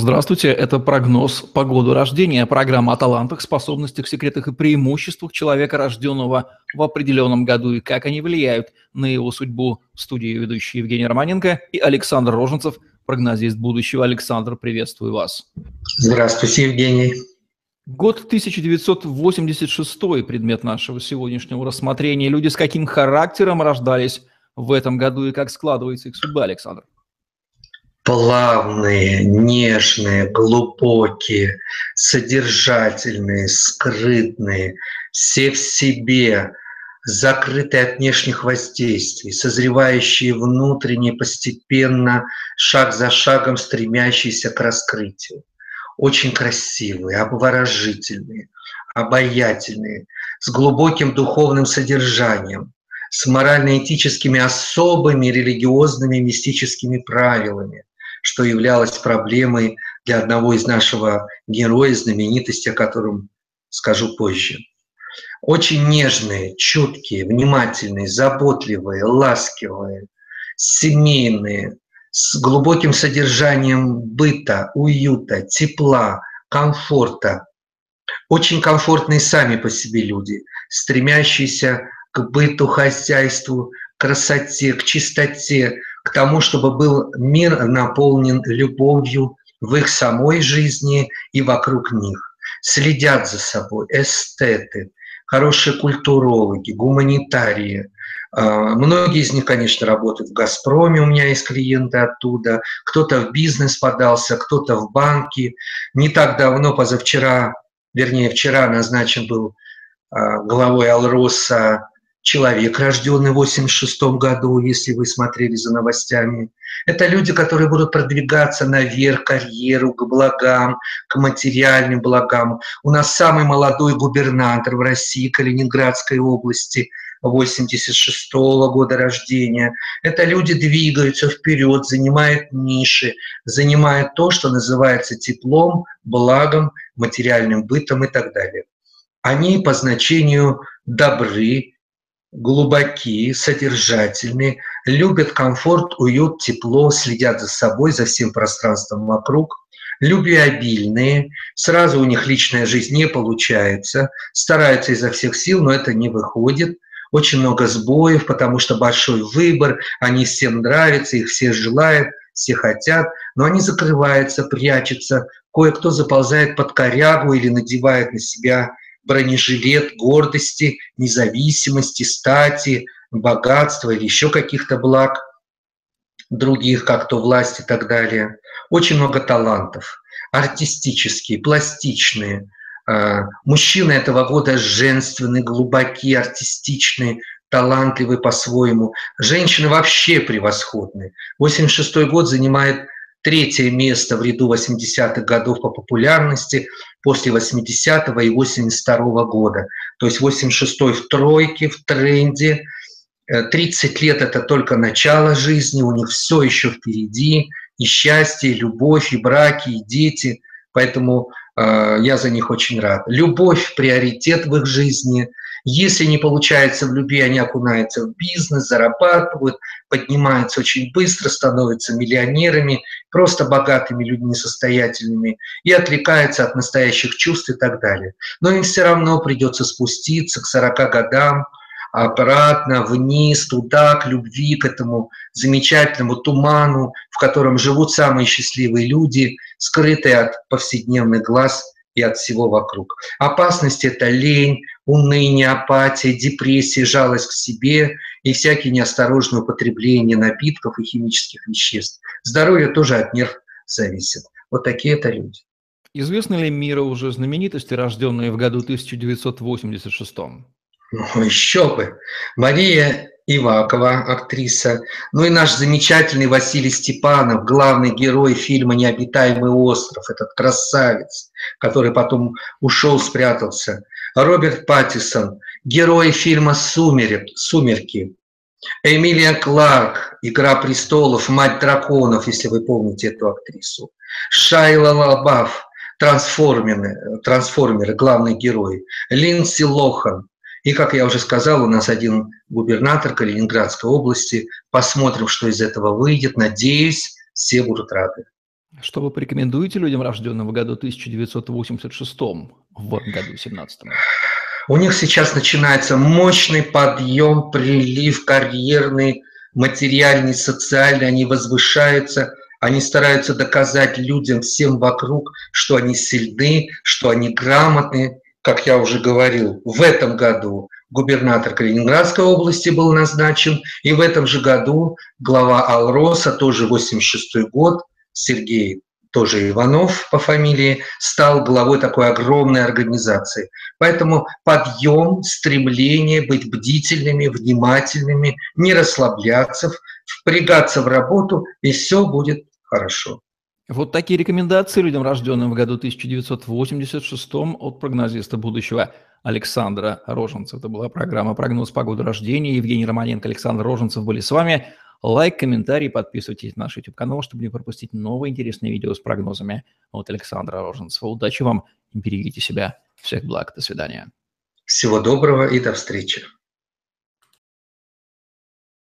Здравствуйте, это прогноз по году рождения, программа о талантах, способностях, секретах и преимуществах человека, рожденного в определенном году, и как они влияют на его судьбу. В студии ведущий Евгений Романенко и Александр Роженцев, прогнозист будущего. Александр, приветствую вас. Здравствуйте, Евгений. Год 1986 предмет нашего сегодняшнего рассмотрения. Люди с каким характером рождались в этом году и как складывается их судьба, Александр? Плавные, нежные, глубокие, содержательные, скрытные, все в себе, закрытые от внешних воздействий, созревающие внутренне, постепенно, шаг за шагом стремящиеся к раскрытию. Очень красивые, обворожительные, обаятельные, с глубоким духовным содержанием, с морально-этическими особыми религиозными мистическими правилами, что являлось проблемой для одного из нашего героя, знаменитости, о котором скажу позже. Очень нежные, чуткие, внимательные, заботливые, ласковые, семейные, с глубоким содержанием быта, уюта, тепла, комфорта. Очень комфортные сами по себе люди, стремящиеся к быту, хозяйству, красоте, к чистоте, к тому, чтобы был мир наполнен любовью в их самой жизни и вокруг них. Следят за собой эстеты, хорошие культурологи, гуманитарии. А, многие из них, конечно, работают в «Газпроме», у меня есть клиенты оттуда, кто-то в бизнес подался, кто-то в банки. Не так давно, позавчера, вернее, вчера назначен был а, главой Алроса человек, рожденный в 86 году, если вы смотрели за новостями. Это люди, которые будут продвигаться наверх, карьеру, к благам, к материальным благам. У нас самый молодой губернатор в России, Калининградской области, 86 -го года рождения. Это люди двигаются вперед, занимают ниши, занимают то, что называется теплом, благом, материальным бытом и так далее. Они по значению добры, глубокие, содержательные, любят комфорт, уют, тепло, следят за собой, за всем пространством вокруг, любвеобильные, сразу у них личная жизнь не получается, стараются изо всех сил, но это не выходит, очень много сбоев, потому что большой выбор, они всем нравятся, их все желают, все хотят, но они закрываются, прячутся, кое-кто заползает под корягу или надевает на себя бронежилет гордости, независимости, стати, богатства или еще каких-то благ других, как то власть и так далее. Очень много талантов, артистические, пластичные. А, мужчины этого года женственные, глубокие, артистичные, талантливые по-своему. Женщины вообще превосходные. 86 год занимает третье место в ряду 80-х годов по популярности после 80-го и 82-го года. То есть 86-й в тройке, в тренде. 30 э, лет – это только начало жизни, у них все еще впереди, и счастье, и любовь, и браки, и дети. Поэтому э, я за них очень рад. Любовь – приоритет в их жизни – если не получается в любви, они окунаются в бизнес, зарабатывают, поднимаются очень быстро, становятся миллионерами, просто богатыми людьми, состоятельными, и отвлекаются от настоящих чувств и так далее. Но им все равно придется спуститься к 40 годам, обратно, вниз, туда, к любви, к этому замечательному туману, в котором живут самые счастливые люди, скрытые от повседневных глаз и от всего вокруг. Опасность – это лень, уныние, апатия, депрессия, жалость к себе и всякие неосторожное употребление напитков и химических веществ. Здоровье тоже от нерв зависит. Вот такие это люди. Известны ли миру уже знаменитости, рожденные в году 1986? Ну, еще бы. Мария Ивакова, актриса, ну и наш замечательный Василий Степанов, главный герой фильма «Необитаемый остров», этот красавец, который потом ушел, спрятался. Роберт Паттисон, герой фильма «Сумерки». Эмилия Кларк, «Игра престолов», «Мать драконов», если вы помните эту актрису. Шайла Лабаф, трансформеры, трансформеры, главный герой. Линдси Лохан, и, как я уже сказал, у нас один губернатор Калининградской области. Посмотрим, что из этого выйдет. Надеюсь, все будут рады. Что вы порекомендуете людям, рожденным в году 1986, в году 17 У них сейчас начинается мощный подъем, прилив карьерный, материальный, социальный, они возвышаются, они стараются доказать людям, всем вокруг, что они сильны, что они грамотны. Как я уже говорил, в этом году губернатор Калининградской области был назначен, и в этом же году глава Алроса, тоже 86 год, Сергей тоже Иванов по фамилии, стал главой такой огромной организации. Поэтому подъем, стремление быть бдительными, внимательными, не расслабляться, впрягаться в работу, и все будет хорошо. Вот такие рекомендации людям, рожденным в году 1986 от прогнозиста будущего Александра Роженцева. Это была программа «Прогноз погоды рождения». Евгений Романенко, Александр Роженцев были с вами. Лайк, комментарий, подписывайтесь на наш YouTube-канал, чтобы не пропустить новые интересные видео с прогнозами от Александра Роженцева. Удачи вам, берегите себя. Всех благ, до свидания. Всего доброго и до встречи.